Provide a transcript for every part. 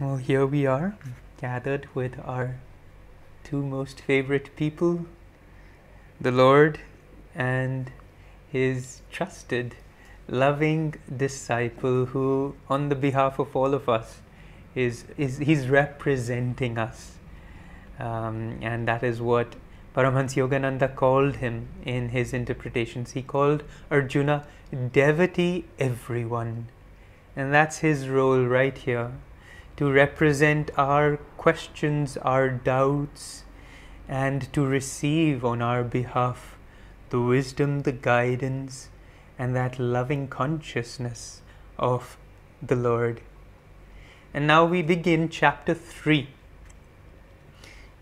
Well, here we are, gathered with our two most favorite people, the Lord and His trusted, loving disciple, who, on the behalf of all of us, is, is He's representing us. Um, and that is what Paramahansa Yogananda called him in his interpretations. He called Arjuna devotee everyone. And that's his role right here to represent our questions, our doubts, and to receive on our behalf the wisdom, the guidance, and that loving consciousness of the Lord. And now we begin chapter 3.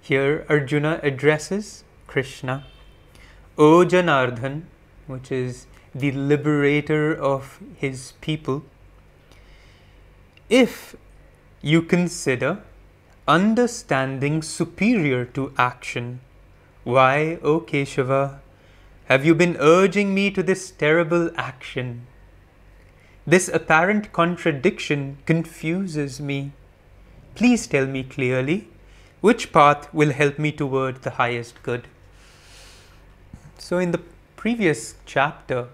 Here Arjuna addresses Krishna, O Janardhan, which is the liberator of his people. If you consider understanding superior to action, why, O Keshava, have you been urging me to this terrible action? This apparent contradiction confuses me. Please tell me clearly which path will help me toward the highest good? So, in the previous chapter,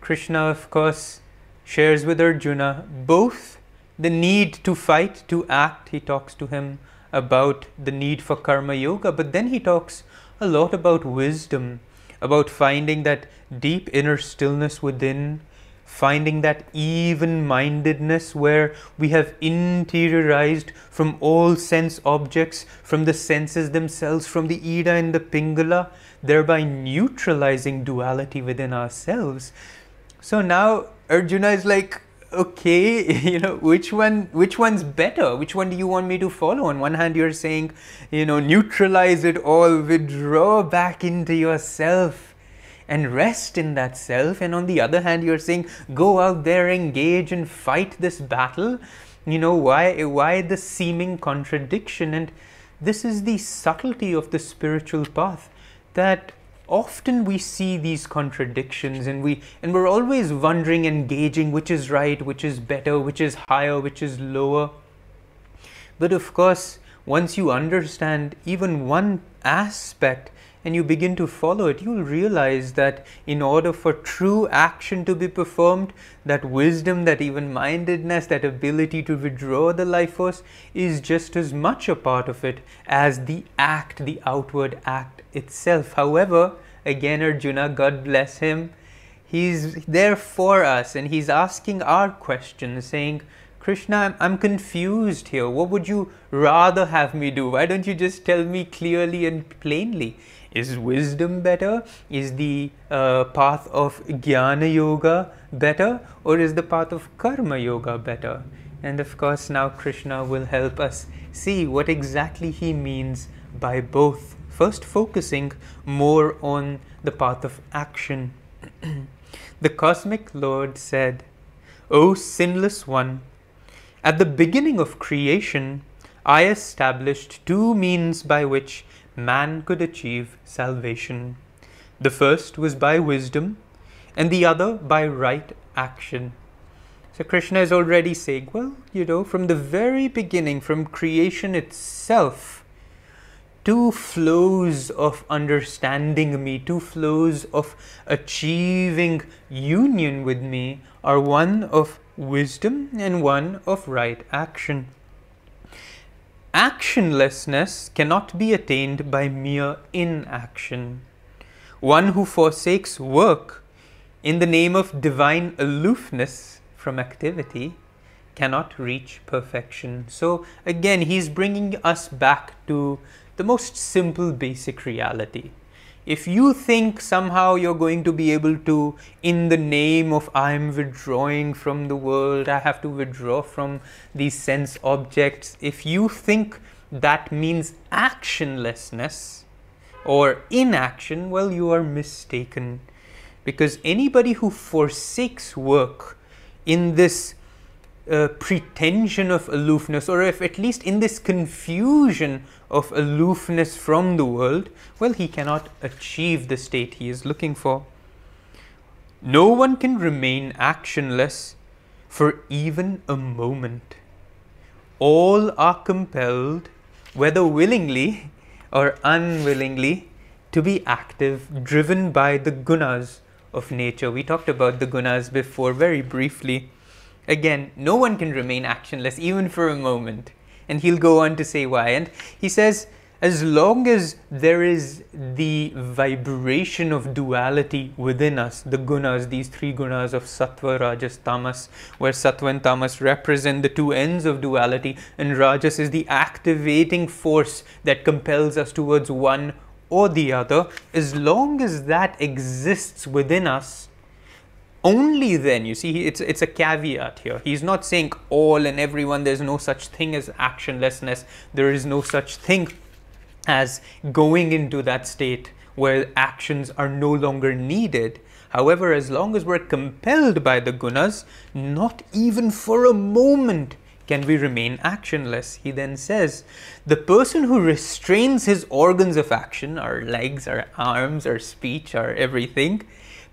Krishna, of course, shares with Arjuna both the need to fight, to act. He talks to him about the need for karma yoga, but then he talks a lot about wisdom, about finding that deep inner stillness within, finding that even mindedness where we have interiorized from all sense objects, from the senses themselves, from the Ida and the Pingala, thereby neutralizing duality within ourselves. So now Arjuna is like, okay, you know, which one which one's better? Which one do you want me to follow? On one hand you're saying, you know, neutralize it all, withdraw back into yourself and rest in that self. And on the other hand, you're saying, go out there, engage and fight this battle. You know, why, why the seeming contradiction? And this is the subtlety of the spiritual path that often we see these contradictions and we and we're always wondering engaging which is right which is better which is higher which is lower. But of course once you understand even one aspect and you begin to follow it, you will realize that in order for true action to be performed, that wisdom, that even mindedness, that ability to withdraw the life force is just as much a part of it as the act, the outward act itself. However, again, Arjuna, God bless him, he's there for us and he's asking our questions, saying, Krishna, I'm confused here. What would you rather have me do? Why don't you just tell me clearly and plainly? Is wisdom better? Is the uh, path of Jnana Yoga better? Or is the path of Karma Yoga better? And of course, now Krishna will help us see what exactly he means by both. First, focusing more on the path of action. the cosmic Lord said, O sinless one, at the beginning of creation, I established two means by which man could achieve salvation. The first was by wisdom, and the other by right action. So Krishna is already saying, well, you know, from the very beginning, from creation itself, two flows of understanding me, two flows of achieving union with me are one of wisdom and one of right action. Actionlessness cannot be attained by mere inaction. One who forsakes work in the name of divine aloofness from activity cannot reach perfection. So, again, he's bringing us back to the most simple, basic reality if you think somehow you're going to be able to, in the name of I'm withdrawing from the world, I have to withdraw from these sense objects, if you think that means actionlessness or inaction, well, you are mistaken. Because anybody who forsakes work in this pretension of aloofness, or if at least in this confusion of aloofness from the world, well, he cannot achieve the state he is looking for. No one can remain actionless for even a moment. All are compelled, whether willingly or unwillingly, to be active, driven by the gunas of nature. We talked about the gunas before very briefly. Again, no one can remain actionless even for a moment. And he'll go on to say why. And he says, as long as there is the vibration of duality within us, the gunas, these three gunas of sattva, rajas, tamas, where sattva and tamas represent the two ends of duality, and rajas is the activating force that compels us towards one or the other, as long as that exists within us, only then you see it's it's a caveat here he's not saying all and everyone there's no such thing as actionlessness there is no such thing as going into that state where actions are no longer needed. However, as long as we're compelled by the gunas, not even for a moment can we remain actionless. He then says, the person who restrains his organs of action, our legs, our arms, our speech, our everything,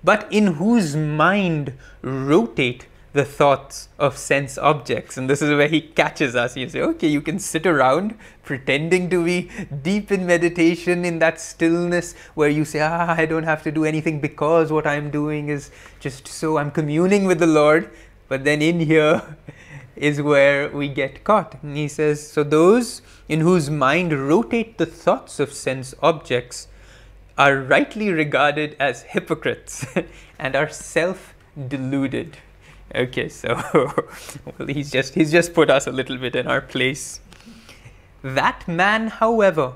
but in whose mind rotate the thoughts of sense objects. And this is where he catches us. You say, okay, you can sit around pretending to be deep in meditation in that stillness where you say, ah, I don't have to do anything because what I'm doing is just so I'm communing with the Lord. But then in here is where we get caught. And he says, so those in whose mind rotate the thoughts of sense objects are rightly regarded as hypocrites and are self deluded. Okay, so well, he's just he's just put us a little bit in our place. That man, however,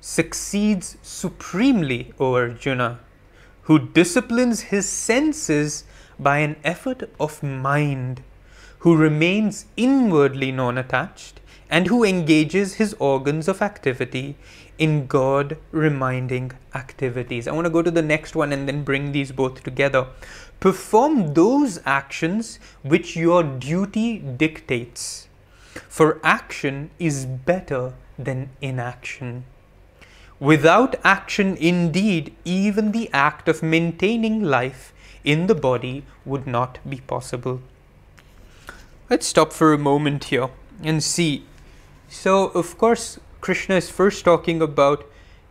succeeds supremely, O Arjuna, who disciplines his senses by an effort of mind, who remains inwardly non attached, and who engages his organs of activity in God reminding activities. I want to go to the next one and then bring these both together. Perform those actions which your duty dictates, for action is better than inaction. Without action, indeed, even the act of maintaining life in the body would not be possible. Let's stop for a moment here and see. So, of course, Krishna is first talking about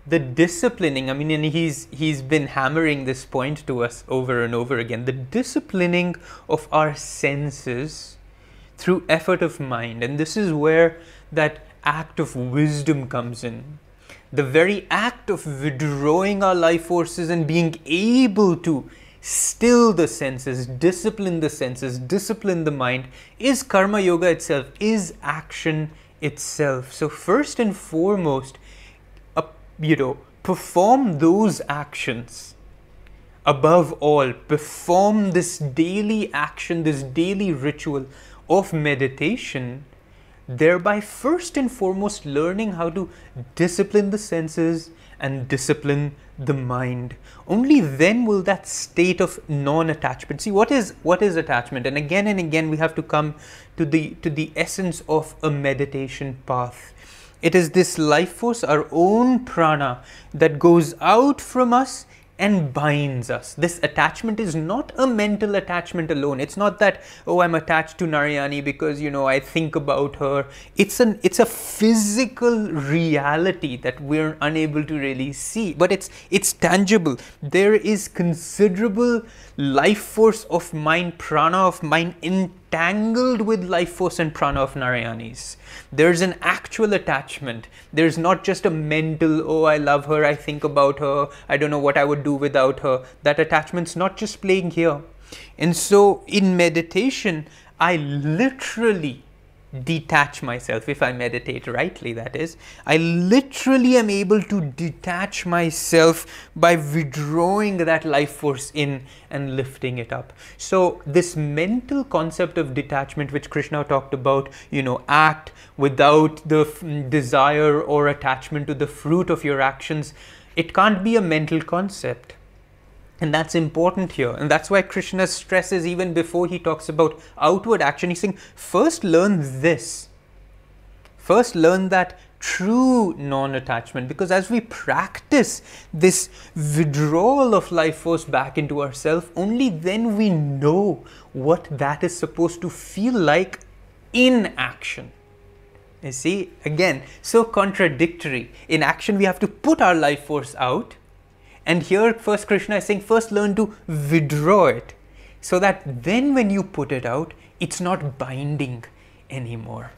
the disciplining. I mean and he's he's been hammering this point to us over and over again. The disciplining of our senses through effort of mind. And this is where that act of wisdom comes in. The very act of withdrawing our life forces and being able to still the senses discipline the senses discipline the mind is karma yoga itself is action itself so first and foremost you know, perform those actions. Above all, perform this daily action, this daily ritual of meditation, thereby first and foremost learning how to discipline the senses and discipline the mind. Only then will that state of non-attachment. See what is what is attachment? And again and again we have to come to the to the essence of a meditation path. It is this life force, our own prana, that goes out from us and binds us. This attachment is not a mental attachment alone. It's not that, oh, I'm attached to Narayani because, you know, I think about her. It's an it's a physical reality that we're unable to really see. But it's it's tangible. There is considerable life force of mind, prana of mind entangled with life force and prana of Narayani's. There's an actual attachment. There's not just a mental, oh, I love her, I think about her, I don't know what I would do without her. That attachment's not just playing here. And so in meditation, I literally detach myself if I meditate rightly, that is. I literally am able to detach myself by withdrawing that life force in and lifting it up. So, this mental concept of detachment, which Krishna talked about, you know, act without the f- mm, desire or attachment to the fruit of your actions, it can't be a mental concept and that's important here. And that's why Krishna stresses even before he talks about outward action, he's saying, first learn this. First learn that true non attachment because as we practice this withdrawal of life force back into ourself, only then we know what that is supposed to feel like in action. You see, again, so contradictory. In action, we have to put our life force out. And here, first Krishna is saying, first learn to withdraw it so that then when you put it out, it's not binding anymore.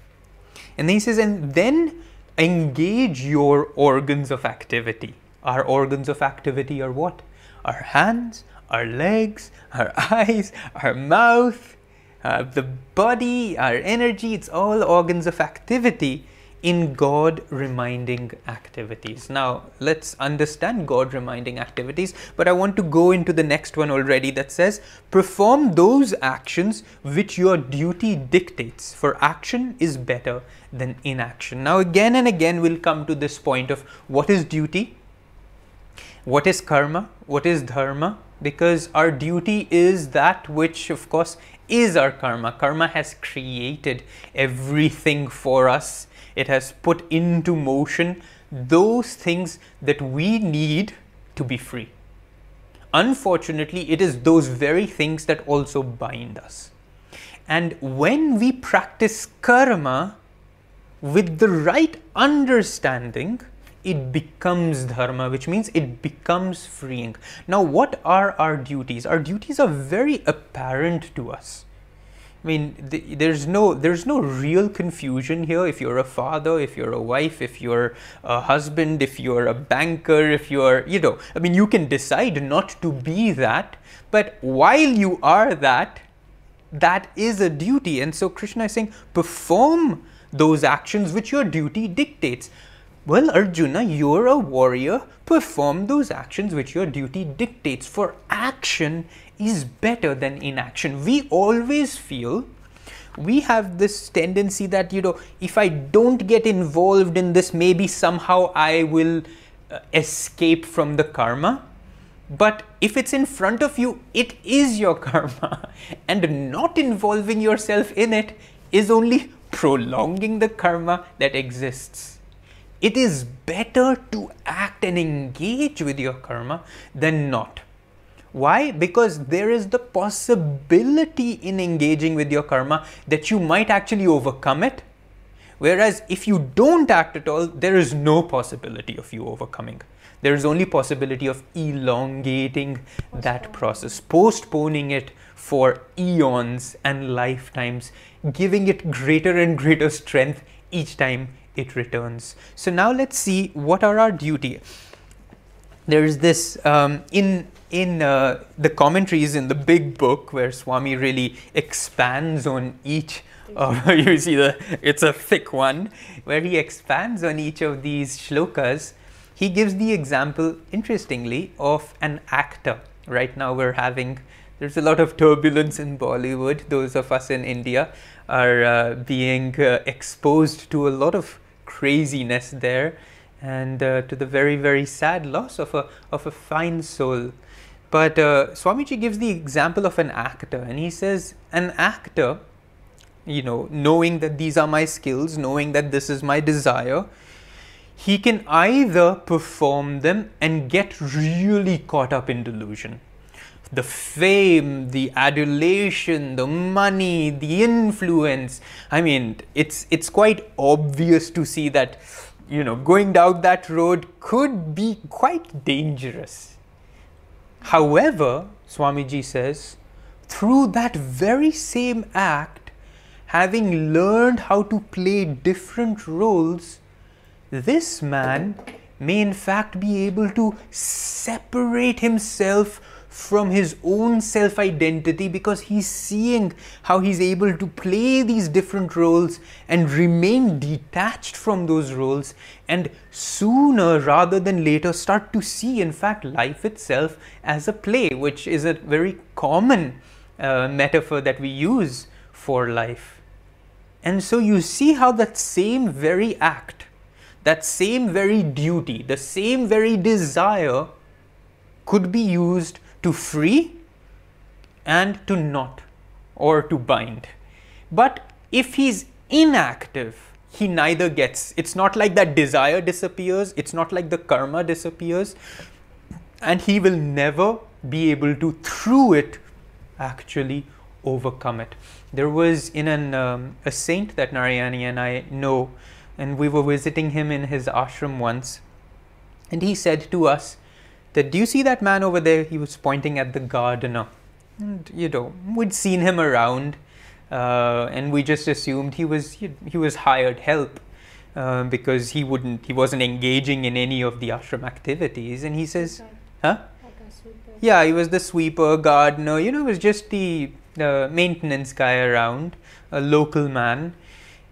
And then he says, and then engage your organs of activity. Our organs of activity are what? Our hands, our legs, our eyes, our mouth, uh, the body, our energy, it's all organs of activity in God reminding activities. Now, let's understand God reminding activities, but I want to go into the next one already that says, perform those actions which your duty dictates, for action is better than inaction. Now, again and again, we'll come to this point of what is duty, what is karma, what is dharma, because our duty is that which, of course, is our karma. Karma has created everything for us, it has put into motion those things that we need to be free. Unfortunately, it is those very things that also bind us. And when we practice karma with the right understanding, it becomes dharma, which means it becomes freeing. Now, what are our duties? Our duties are very apparent to us. I mean, the, there's no there's no real confusion here. If you're a father, if you're a wife, if you're a husband, if you're a banker, if you're you know, I mean, you can decide not to be that, but while you are that, that is a duty. And so Krishna is saying, perform those actions which your duty dictates. Well, Arjuna, you're a warrior. Perform those actions which your duty dictates. For action is better than inaction. We always feel we have this tendency that, you know, if I don't get involved in this, maybe somehow I will uh, escape from the karma. But if it's in front of you, it is your karma. And not involving yourself in it is only prolonging the karma that exists it is better to act and engage with your karma than not. Why? Because there is the possibility in engaging with your karma that you might actually overcome it. Whereas if you don't act at all, there is no possibility of you overcoming. There is only possibility of elongating that process, postponing it for eons and lifetimes, giving it greater and greater strength each time it returns. So now let's see what are our duty. There's this um, in in uh, the commentaries in the big book where Swami really expands on each. Uh, you see the it's a thick one where he expands on each of these shlokas. He gives the example, interestingly, of an actor. Right now we're having there's a lot of turbulence in Bollywood. Those of us in India are uh, being uh, exposed to a lot of craziness there and uh, to the very, very sad loss of a, of a fine soul. But uh, Swamiji gives the example of an actor, and he says, An actor, you know, knowing that these are my skills, knowing that this is my desire, he can either perform them and get really caught up in delusion the fame, the adulation, the money, the influence. I mean, it's it's quite obvious to see that you know going down that road could be quite dangerous. However, Swamiji says, through that very same act, having learned how to play different roles, this man may in fact be able to separate himself from his own self identity because he's seeing how he's able to play these different roles and remain detached from those roles and sooner rather than later start to see in fact life itself as a play which is a very common uh, metaphor that we use for life. And so you see how that same very act that same very duty the same very desire could be used to free and to not or to bind. But if he's inactive, he neither gets. It's not like that desire disappears, it's not like the karma disappears, and he will never be able to, through it, actually overcome it. There was in an um, a saint that Narayani and I know, and we were visiting him in his ashram once, and he said to us that, "Do you see that man over there?" He was pointing at the gardener, and you know we'd seen him around, uh, and we just assumed he was he, he was hired help. Uh, because he wouldn't, he wasn't engaging in any of the ashram activities, and he says, "Huh? Yeah, he was the sweeper, gardener. You know, it was just the the maintenance guy around, a local man.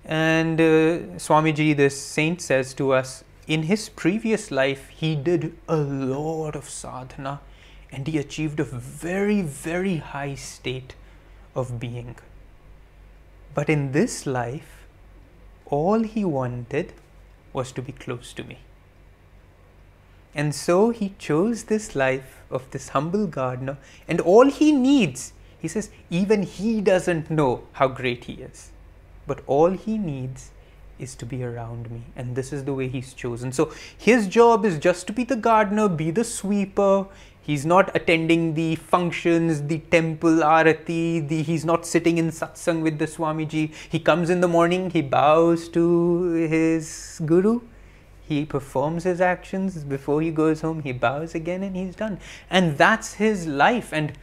And uh, Swamiji, this saint, says to us, in his previous life, he did a lot of sadhana and he achieved a very, very high state of being. But in this life, all he wanted was to be close to me. And so he chose this life of this humble gardener, and all he needs he says, even he doesn't know how great he is. But all he needs is to be around me. And this is the way he's chosen. So his job is just to be the gardener, be the sweeper. He's not attending the functions, the temple arati, the, he's not sitting in satsang with the Swamiji. He comes in the morning, he bows to his guru, he performs his actions. Before he goes home, he bows again and he's done. And that's his life. And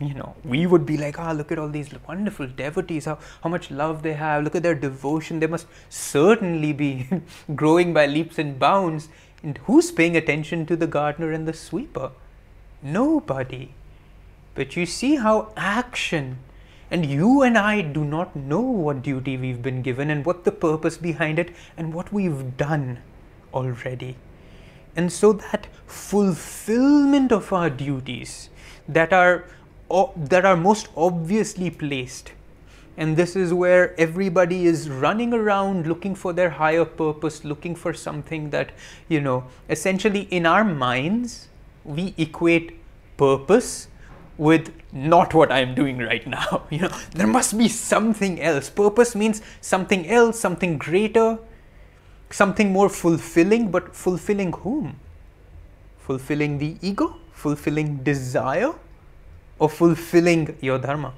you know, we would be like, ah, oh, look at all these wonderful devotees, how, how much love they have, look at their devotion, they must certainly be growing by leaps and bounds. And who's paying attention to the gardener and the sweeper? Nobody. But you see how action, and you and I do not know what duty we've been given and what the purpose behind it and what we've done already. And so that fulfillment of our duties that are that are most obviously placed. And this is where everybody is running around looking for their higher purpose, looking for something that, you know, essentially in our minds, we equate purpose with not what I'm doing right now. You know, there must be something else. Purpose means something else, something greater, something more fulfilling, but fulfilling whom? Fulfilling the ego? Fulfilling desire? Of fulfilling your dharma.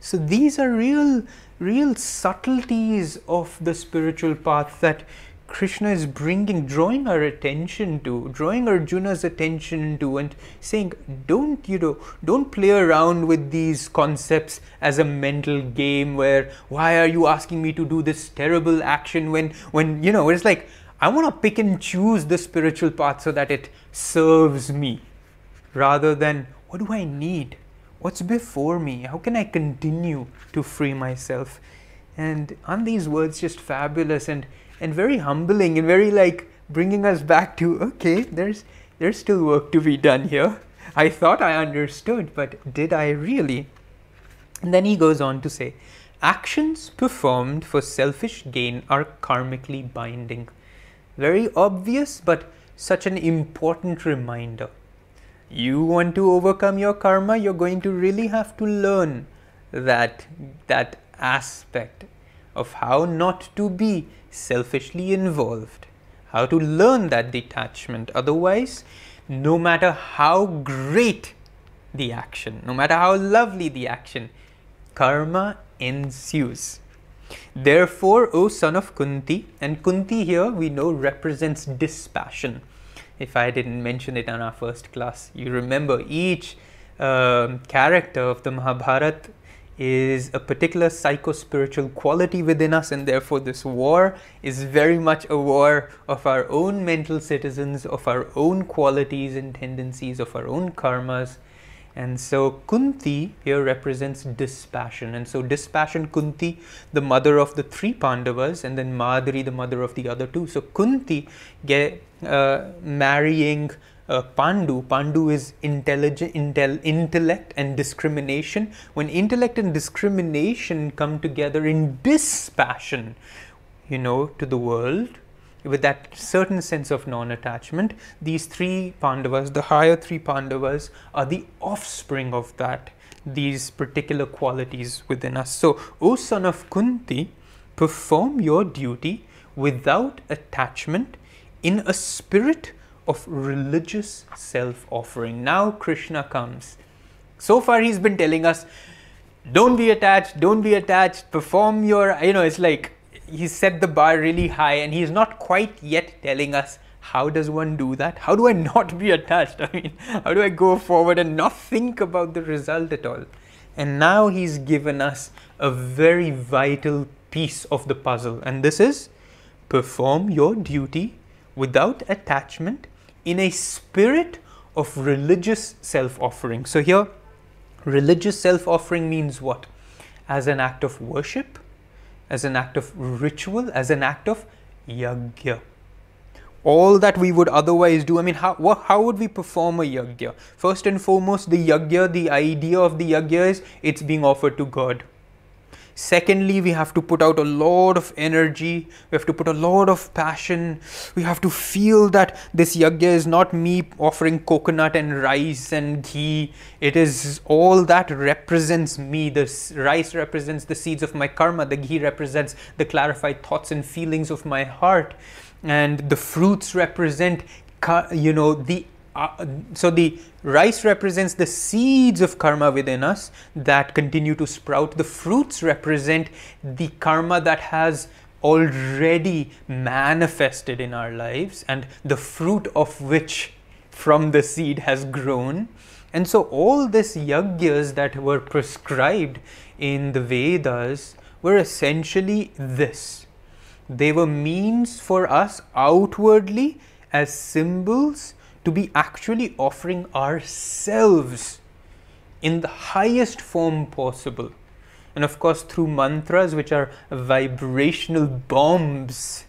So these are real, real subtleties of the spiritual path that Krishna is bringing, drawing our attention to, drawing Arjuna's attention to, and saying, don't, you know, don't play around with these concepts as a mental game where, why are you asking me to do this terrible action when, when, you know, it's like, I want to pick and choose the spiritual path so that it serves me rather than what do I need? What's before me? How can I continue to free myself? And aren't these words just fabulous and, and very humbling and very like bringing us back to okay, there's there's still work to be done here. I thought I understood, but did I really? And then he goes on to say, actions performed for selfish gain are karmically binding. Very obvious, but such an important reminder you want to overcome your karma, you're going to really have to learn that, that aspect of how not to be selfishly involved, how to learn that detachment. Otherwise, no matter how great the action, no matter how lovely the action, karma ensues. Therefore, O son of Kunti, and Kunti here we know represents dispassion if I didn't mention it in our first class. You remember each um, character of the Mahabharata is a particular psycho-spiritual quality within us and therefore this war is very much a war of our own mental citizens, of our own qualities and tendencies, of our own karmas and so Kunti here represents dispassion. And so dispassion Kunti, the mother of the three Pandavas, and then Madri, the mother of the other two. So Kunti get, marrying uh, Pandu. Pandu is intelligent, intel, intellect and discrimination. When intellect and discrimination come together in dispassion, you know, to the world, with that certain sense of non-attachment, these three Pandavas, the higher three Pandavas, are the offspring of that, these particular qualities within us. So, O son of Kunti, perform your duty without attachment in a spirit of religious self offering. Now Krishna comes. So far, he's been telling us don't be attached, don't be attached, perform your, you know, it's like he set the bar really high and he's not quite yet telling us how does one do that? How do I not be attached? I mean, how do I go forward and not think about the result at all? And now he's given us a very vital piece of the puzzle, and this is perform your duty without attachment in a spirit of religious self offering. So, here, religious self offering means what? As an act of worship, as an act of ritual, as an act of yajna. All that we would otherwise do. I mean, how, how would we perform a yajna? First and foremost, the yajna, the idea of the yajna is it's being offered to God. Secondly, we have to put out a lot of energy, we have to put a lot of passion, we have to feel that this yajna is not me offering coconut and rice and ghee, it is all that represents me. The rice represents the seeds of my karma, the ghee represents the clarified thoughts and feelings of my heart, and the fruits represent you know the uh, so the rice represents the seeds of karma within us that continue to sprout. The fruits represent the karma that has already manifested in our lives and the fruit of which from the seed has grown. And so all these yajnas that were prescribed in the Vedas were essentially this. They were means for us outwardly as symbols to be actually offering ourselves in the highest form possible. And of course, through mantras, which are vibrational bombs,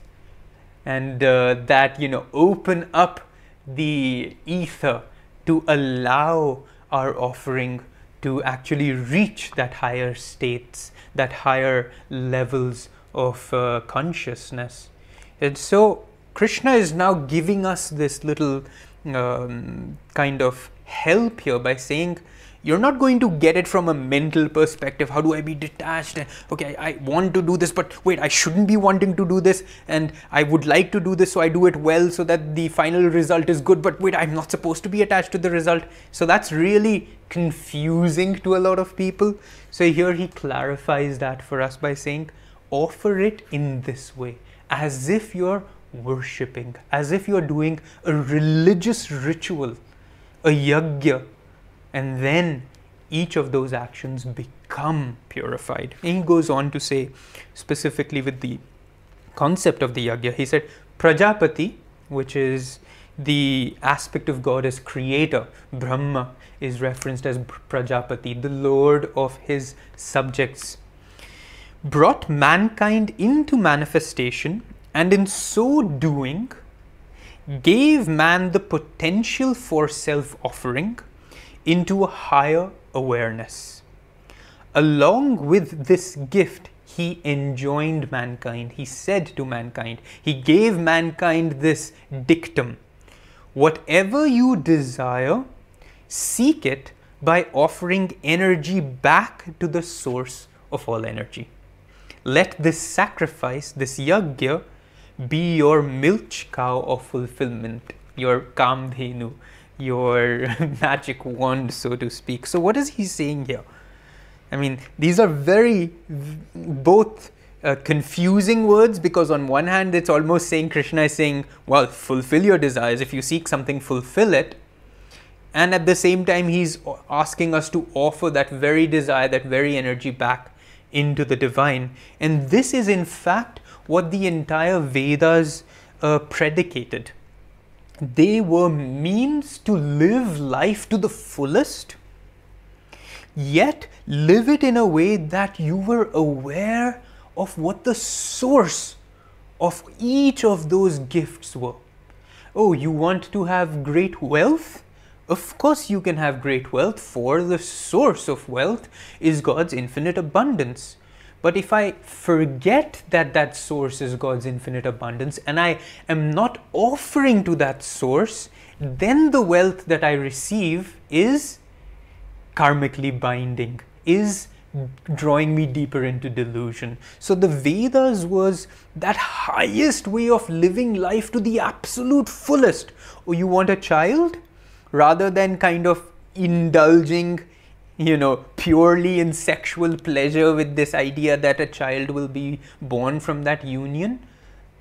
and uh, that you know open up the ether to allow our offering to actually reach that higher states, that higher levels of uh, consciousness. And so Krishna is now giving us this little um, kind of help here by saying you're not going to get it from a mental perspective. How do i be detached? Okay I, I, want to do this but wait i shouldn't be wanting to do this and i would like to do this so i do it well so that the final result is good but wait i'm not supposed to be attached to the result. So that's really confusing to a lot of people. So here he clarifies that for us by saying offer it in this way as if you're worshipping, as if you are doing a religious ritual, a yajna, and then each of those actions become purified. And he goes on to say, specifically with the concept of the yajna, he said, Prajapati, which is the aspect of God as creator, Brahma is referenced as Prajapati, the lord of his subjects, brought mankind into manifestation and in so doing, gave man the potential for self offering into a higher awareness. Along with this gift, he enjoined mankind, he said to mankind, he gave mankind this dictum whatever you desire, seek it by offering energy back to the source of all energy. Let this sacrifice, this yajna, be your milch cow of fulfillment, your kamdhenu, your magic wand, so to speak. So, what is he saying here? I mean, these are very both uh, confusing words because, on one hand, it's almost saying Krishna is saying, Well, fulfill your desires. If you seek something, fulfill it. And at the same time, he's asking us to offer that very desire, that very energy back into the divine. And this is, in fact, what the entire Vedas uh, predicated. They were means to live life to the fullest, yet live it in a way that you were aware of what the source of each of those gifts were. Oh, you want to have great wealth? Of course, you can have great wealth, for the source of wealth is God's infinite abundance. But if I forget that that source is God's infinite abundance and I am not offering to that source, then the wealth that I receive is karmically binding, is drawing me deeper into delusion. So the Vedas was that highest way of living life to the absolute fullest. Oh, you want a child? Rather than kind of indulging, you know, purely in sexual pleasure with this idea that a child will be born from that union,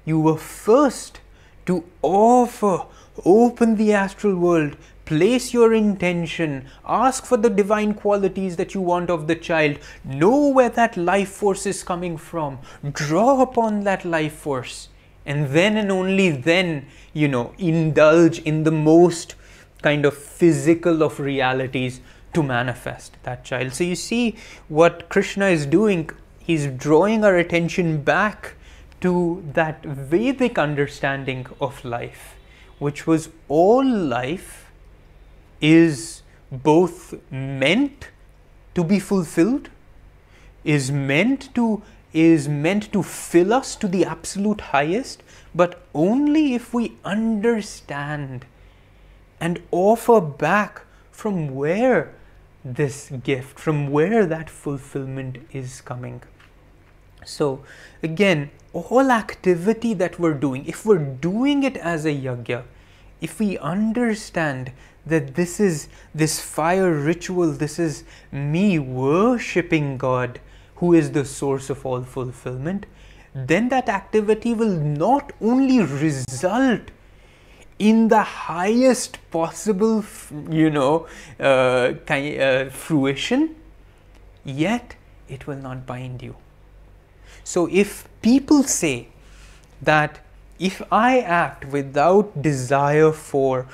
you were first to offer, open the astral world, Place your intention, ask for the divine qualities that you want of the child, know where that life force is coming from, draw upon that life force, and then and only then, you know, indulge in the most kind of physical of realities to manifest that child. So you see what Krishna is doing, he's drawing our attention back to that Vedic understanding of life, which was all life is both meant to be fulfilled, is meant to is meant to fill us to the absolute highest, but only if we understand and offer back from where this gift, from where that fulfillment is coming. So, again, all activity that we're doing, if we're doing it as a yajna, if we understand that this is this fire ritual, this is me worshipping God, who is the source of all fulfillment, then that activity will not only result in the highest possible, you know, uh, uh, fruition, yet it will not bind you. So if people say that if I act without desire for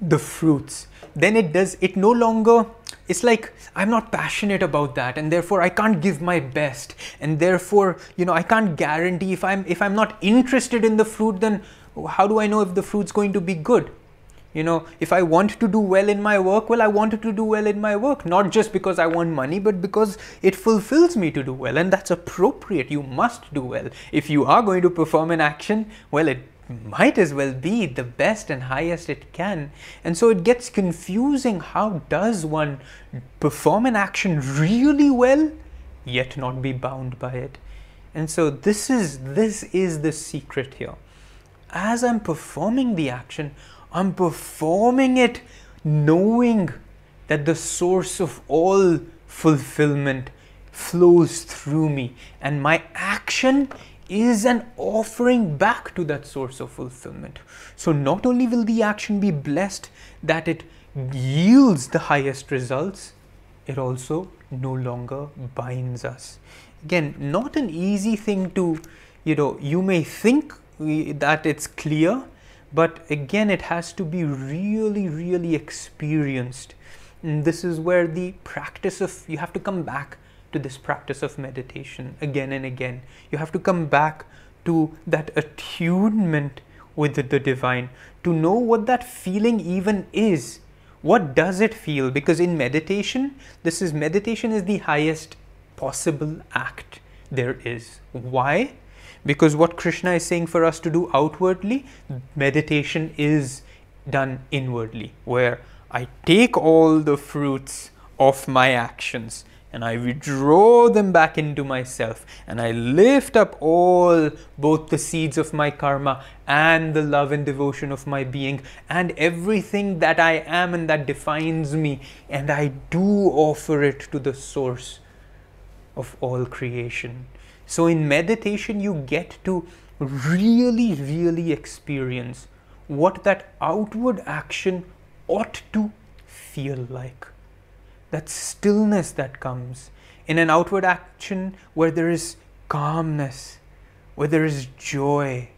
the fruits then it does it no longer it's like i'm not passionate about that and therefore i can't give my best and therefore you know i can't guarantee if i'm if i'm not interested in the fruit then how do i know if the fruit's going to be good you know if i want to do well in my work well i want to do well in my work not just because i want money but because it fulfills me to do well and that's appropriate you must do well if you are going to perform an action well it might as well be the best and highest it can. And so it gets confusing how does one perform an action really well yet not be bound by it. And so this is this is the secret here. As I'm performing the action, I'm performing it knowing that the source of all fulfillment flows through me and my action is an offering back to that source of fulfillment. So, not only will the action be blessed that it yields the highest results, it also no longer binds us. Again, not an easy thing to, you know, you may think that it's clear, but again, it has to be really, really experienced. And this is where the practice of you have to come back to this practice of meditation again and again. You have to come back to that attunement with the, divine to know what that feeling even is. What does it feel? Because in meditation, this is meditation is the highest possible act there is. Why? Because what Krishna is saying for us to do outwardly, meditation is done inwardly, where I take all the fruits of my actions and I withdraw them back into myself and I lift up all both the seeds of my karma and the love and devotion of my being and everything that I am and that defines me and I do offer it to the source of all creation. So in meditation you get to really really experience what that outward action ought to feel like that stillness that comes in an outward action where there is calmness, where there is joy,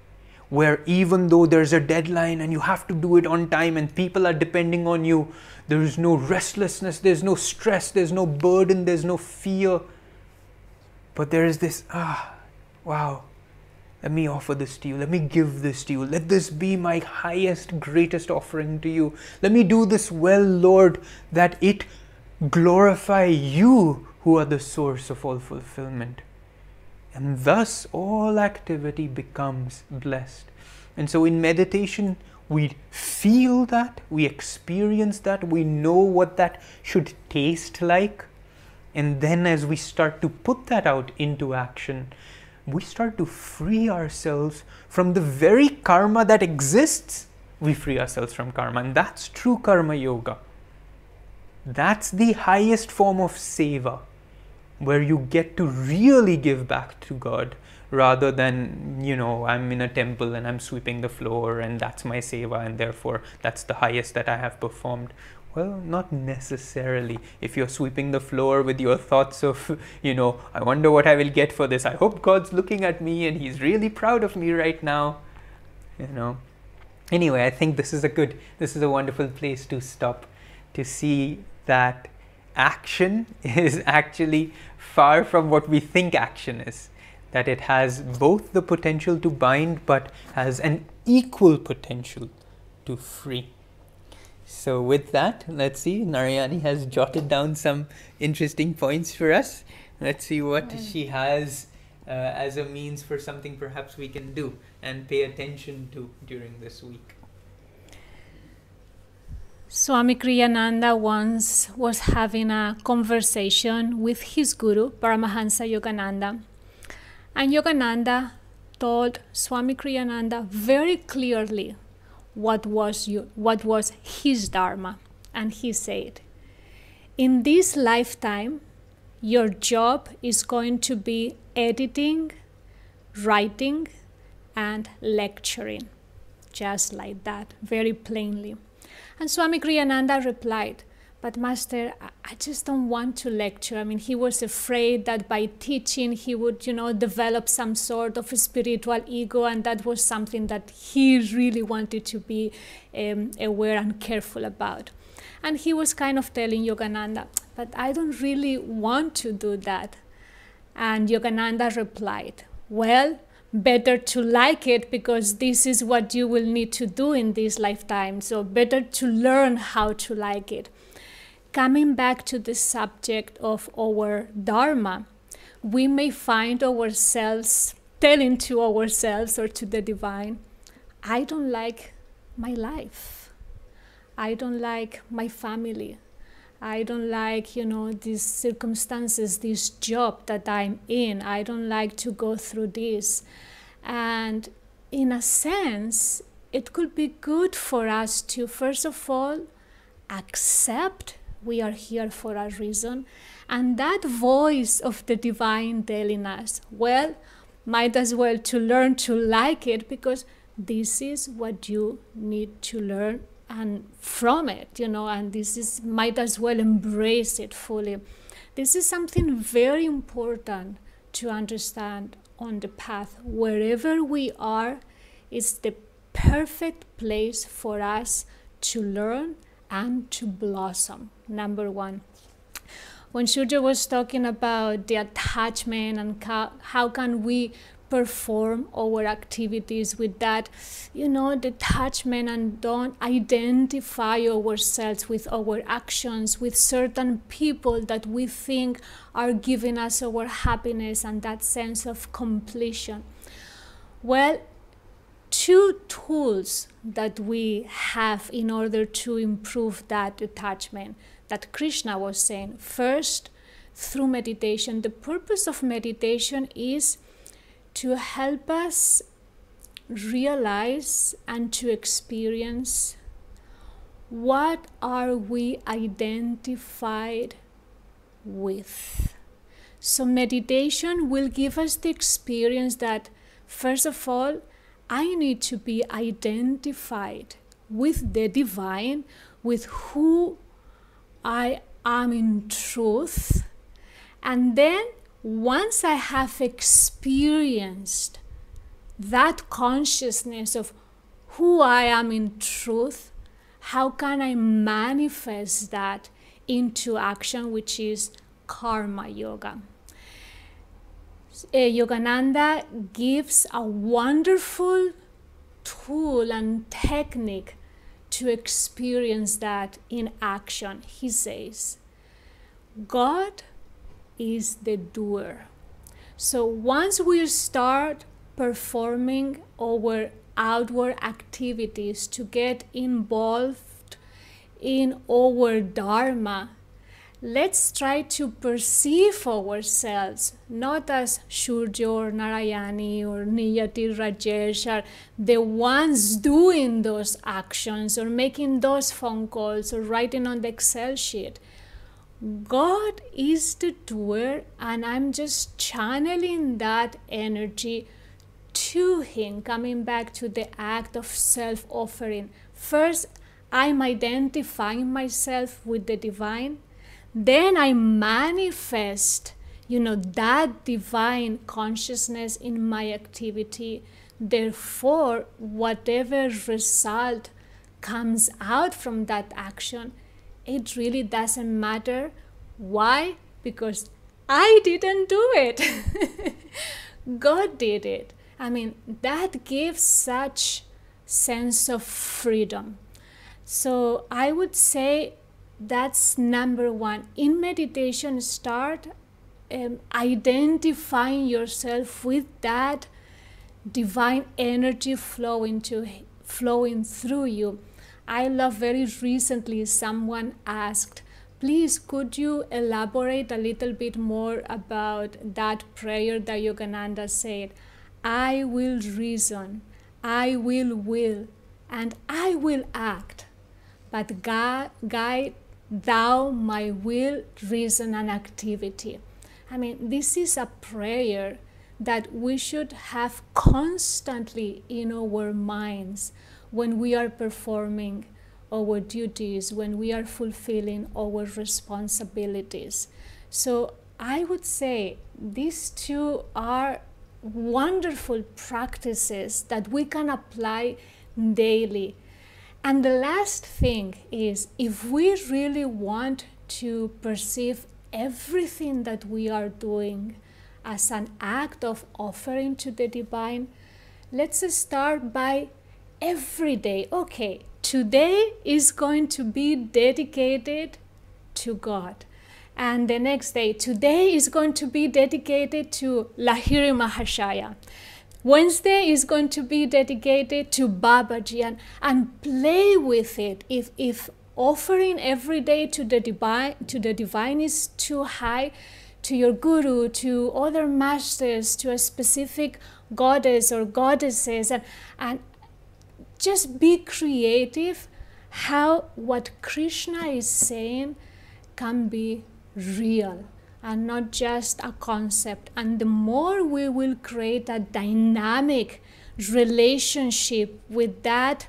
where even though there's a deadline and you have to do it on time and people are depending on you, there is no restlessness, there's no stress, there's no burden, there's no fear. But there is this, ah, wow, let me offer this to you. Let me give this to you. Let this be my highest, greatest offering to you. Let me do this well, Lord, that it glorify you who are the source of all fulfillment. And thus all activity becomes blessed. And so in meditation, we feel that, we experience that, we know what that should taste like. And then, as we start to put that out into action, we start to free ourselves from the very karma that exists. We free ourselves from karma, and that's true karma yoga. That's the highest form of seva, where you get to really give back to God rather than, you know, I'm in a temple and I'm sweeping the floor and that's my seva, and therefore that's the highest that I have performed. Well, not necessarily. If you're sweeping the floor with your thoughts of, you know, I wonder what I will get for this. I hope God's looking at me and He's really proud of me right now. You know. Anyway, I think this is a good, this is a wonderful place to stop to see that action is actually far from what we think action is. That it has both the potential to bind but has an equal potential to free. So with that, let's see, Narayani has jotted down some interesting points for us. Let's see what she has uh, as a means for something perhaps we can do and pay attention to during this week. Swami Kriyananda once was having a conversation with his guru, Paramahansa Yogananda. And Yogananda told Swami Kriyananda very clearly what was, you, what was his Dharma. And he said, In this lifetime, your job is going to be editing, writing, and lecturing. Just like that, very plainly. And Swami Kriyananda replied, but master i just don't want to lecture. I mean he was afraid that by teaching he would you know develop some sort of spiritual ego and that was something that he really wanted to be um, aware and careful about. And he was kind of telling yogananda but i don't really want to do that. And yogananda replied well better to like it because this is what you will need to do in this lifetime so better to learn how to like it coming back to the subject of our Dharma, we may find ourselves telling to ourselves or to the divine, I don't like my life. I don't like my family. I don't like, you know, these circumstances, this job that I'm in. I don't like to go through this. And in a sense, it could be good for us to, first of all, accept we are here for a reason. And that voice of the divine telling us, well, might as well to learn to like it because this is what you need to learn and from it, you know, and this is might as well embrace it fully. This is something very important to understand on the path. Wherever we are is the perfect place for us to learn and to blossom. Number one. When Surya was talking about the attachment and how, how can we perform our activities with that, you know, detachment and don't identify ourselves with our actions, with certain people that we think are giving us our happiness and that sense of completion. Well, two tools that we have in order to improve that attachment that Krishna was saying. First, through meditation. The purpose of meditation is to help us realize and to experience what are we identified with. So meditation will give us the experience that first of all I need to be identified with the divine, with who I am in truth. And then once I have experienced that consciousness of who I am in truth, how can I manifest that into action, which is karma yoga? Uh, Yogananda gives a wonderful tool and technique to experience that in action. He says, God is the doer. So once we start performing our outward activities to get involved in our Dharma, let's try to perceive ourselves not as Surya or Narayani or Niyati Rajesh are the ones doing those actions or making those phone calls or writing on the Excel sheet. God is the doer, and I'm just channeling that energy to Him, coming back to the act of self offering. First, I'm identifying myself with the divine then I manifest, you know, that divine consciousness in my activity. Therefore, whatever result comes out from that action, it really doesn't matter. Why? Because I didn't do it. God did it. I mean, that gives such sense of freedom. So I would say that's number one. In meditation start um, identifying yourself with that divine energy flowing to flowing through you. I love very recently someone asked please could you elaborate a little bit more about that prayer that yogananda said? I will reason. I will will. And i will act. But God, guide thou my will, reason, and activity. I mean, this is a prayer that we should have constantly in our minds when we are performing our duties, when we are fulfilling our responsibilities. So I would say these two are wonderful practices that we can apply daily and the last thing is if we really want to perceive everything that we are doing as an act of offering to the divine, let's start by every day. Okay, today is going to be dedicated to God. And the next day, today is going to be dedicated to Lahiri Mahashaya. Wednesday is going to be dedicated to Babaji and, and play with it. If, if offering every day to the divine to the divine is too high, to your guru, to other masters, to a specific goddess or goddesses, and, and just be creative how what Krishna is saying can be real and not just a concept. And the more we will create a dynamic relationship with that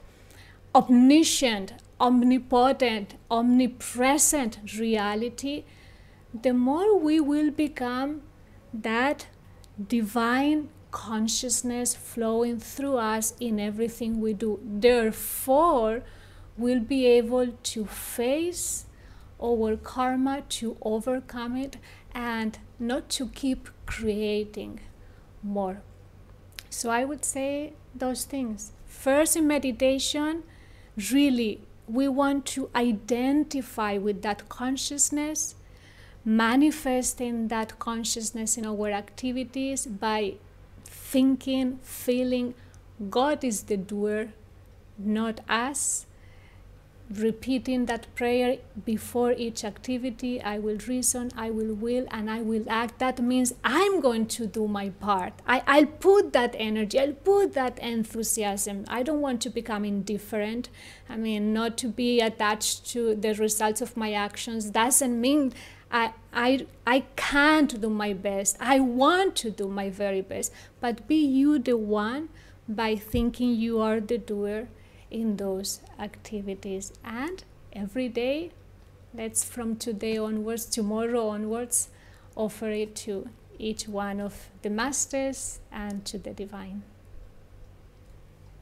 omniscient, omnipotent, omnipresent reality, the more we will become that divine consciousness flowing through us in everything we do. Therefore, we'll be able to face our karma, to overcome it, and not to keep creating more. So I would say those things. First, in meditation, really, we want to identify with that consciousness, manifesting that consciousness in our activities by thinking, feeling God is the doer, not us repeating that prayer before each activity. I will reason, I will will, and I will act. That means I'm going to do my part. I, I'll put that energy, I'll put that enthusiasm. I don't want to become indifferent. I mean, not to be attached to the results of my actions doesn't mean I, I, I can't do my best. I want to do my very best. But be you the one by thinking you are the doer in those activities. And every day let's from today onwards tomorrow onwards offer it to each one of the masters and to the divine